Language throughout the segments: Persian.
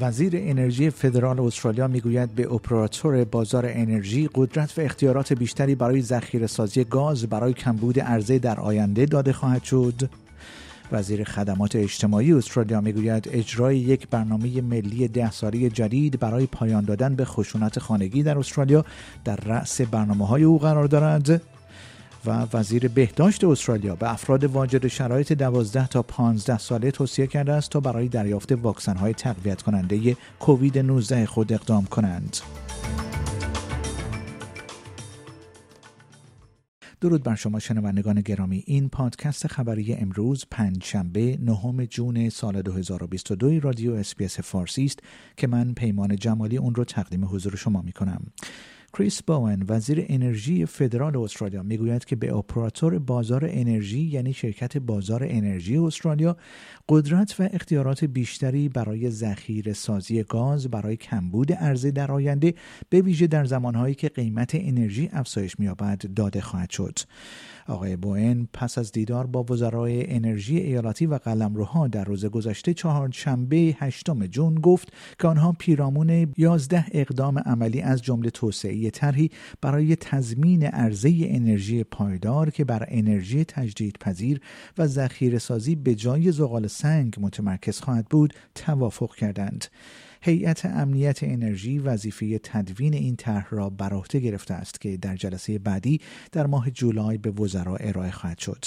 وزیر انرژی فدرال استرالیا می‌گوید به اپراتور بازار انرژی قدرت و اختیارات بیشتری برای ذخیره سازی گاز برای کمبود عرضه در آینده داده خواهد شد. وزیر خدمات اجتماعی استرالیا می‌گوید اجرای یک برنامه ملی ده ساله جدید برای پایان دادن به خشونت خانگی در استرالیا در رأس برنامه های او قرار دارد. و وزیر بهداشت استرالیا به افراد واجد شرایط 12 تا 15 ساله توصیه کرده است تا برای دریافت واکسن های تقویت کننده کووید 19 خود اقدام کنند. درود بر شما شنوندگان گرامی این پادکست خبری امروز پنج شنبه نهم جون سال 2022 رادیو SBS فارسی است که من پیمان جمالی اون رو تقدیم حضور شما می کنم. کریس باون وزیر انرژی فدرال استرالیا می‌گوید که به اپراتور بازار انرژی یعنی شرکت بازار انرژی استرالیا قدرت و اختیارات بیشتری برای ذخیره سازی گاز برای کمبود عرضه در آینده به ویژه در زمانهایی که قیمت انرژی افزایش می‌یابد داده خواهد شد. آقای بوئن پس از دیدار با وزرای انرژی ایالتی و قلمروها در روز گذشته چهارشنبه هشتم جون گفت که آنها پیرامون یازده اقدام عملی از جمله توسعه طرحی برای تضمین عرضه انرژی پایدار که بر انرژی تجدیدپذیر و ذخیره سازی به جای زغال سنگ متمرکز خواهد بود توافق کردند. هیئت امنیت انرژی وظیفه تدوین این طرح را بر عهده گرفته است که در جلسه بعدی در ماه جولای به وزرا ارائه خواهد شد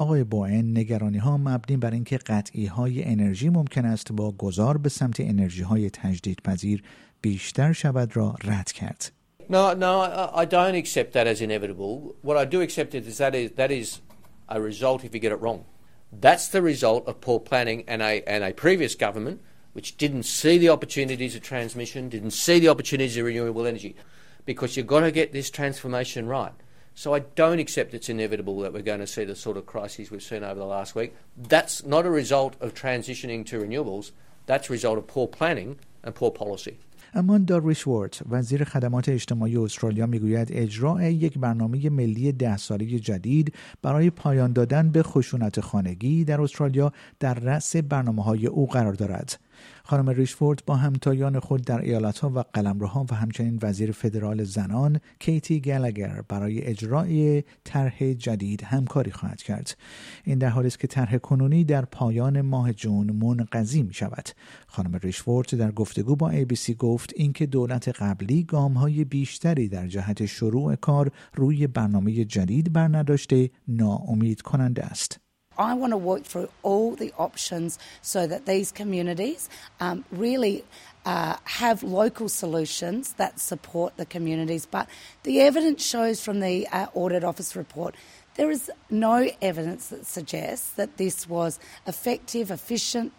آقای بوئن نگرانی ها مبنی بر اینکه قطعی های انرژی ممکن است با گذار به سمت انرژی های تجدیدپذیر بیشتر شود را رد کرد. No, no, I don't accept that as inevitable. What I do accept is that is that is a result if you get it wrong. That's the result of poor planning and a and a previous government which didn't see the opportunities of transmission, didn't see the opportunities of renewable energy, because you've got to get this transformation right. So I don't accept it's inevitable that we're going to see the sort of crises we've seen over the last week. That's not a result of transitioning to renewables. That's a result of poor planning and poor policy. اما داریش وورد وزیر خدمات اجتماعی استرالیا می‌گوید اجرای یک برنامه ملی ده ساله جدید برای پایان دادن به خشونت خانگی در استرالیا در رأس برنامه های او قرار دارد. خانم ریشفورد با همتایان خود در ایالتها و قلمروها و همچنین وزیر فدرال زنان کیتی گلگر برای اجرای طرح جدید همکاری خواهد کرد. این در حالی است که طرح کنونی در پایان ماه جون منقضی می شود خانم ریشفورد در گفتگو با ABC گفت اینکه دولت قبلی گام های بیشتری در جهت شروع کار روی برنامه جدید برنداشته ناامید کننده است. I want to work through all the options so that these communities um, really uh, have local solutions that support the communities. But the evidence shows from the uh, Audit Office report there is no evidence that suggests that this was effective, efficient,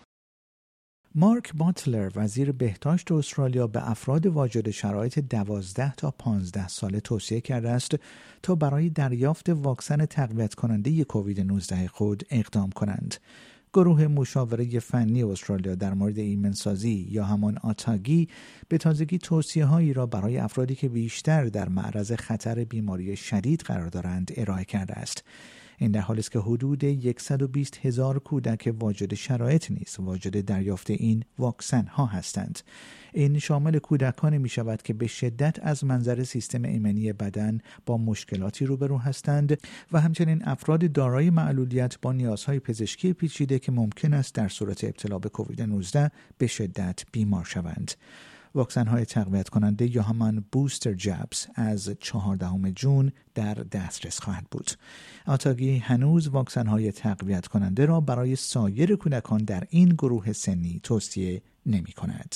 مارک باتلر وزیر بهداشت استرالیا به افراد واجد شرایط 12 تا 15 ساله توصیه کرده است تا برای دریافت واکسن تقویت کننده کووید 19 خود اقدام کنند. گروه مشاوره فنی استرالیا در مورد ایمنسازی یا همان آتاگی به تازگی توصیه هایی را برای افرادی که بیشتر در معرض خطر بیماری شدید قرار دارند ارائه کرده است. این در حالی است که حدود 120 هزار کودک واجد شرایط نیست واجد دریافت این واکسن ها هستند این شامل کودکانی می شود که به شدت از منظر سیستم ایمنی بدن با مشکلاتی روبرو هستند و همچنین افراد دارای معلولیت با نیازهای پزشکی پیچیده که ممکن است در صورت ابتلا به کووید 19 به شدت بیمار شوند. واکسن های تقویت کننده یا همان بوستر جابز از 14 جون در دسترس خواهد بود. آتاگی هنوز واکسن های تقویت کننده را برای سایر کودکان در این گروه سنی توصیه نمی کند.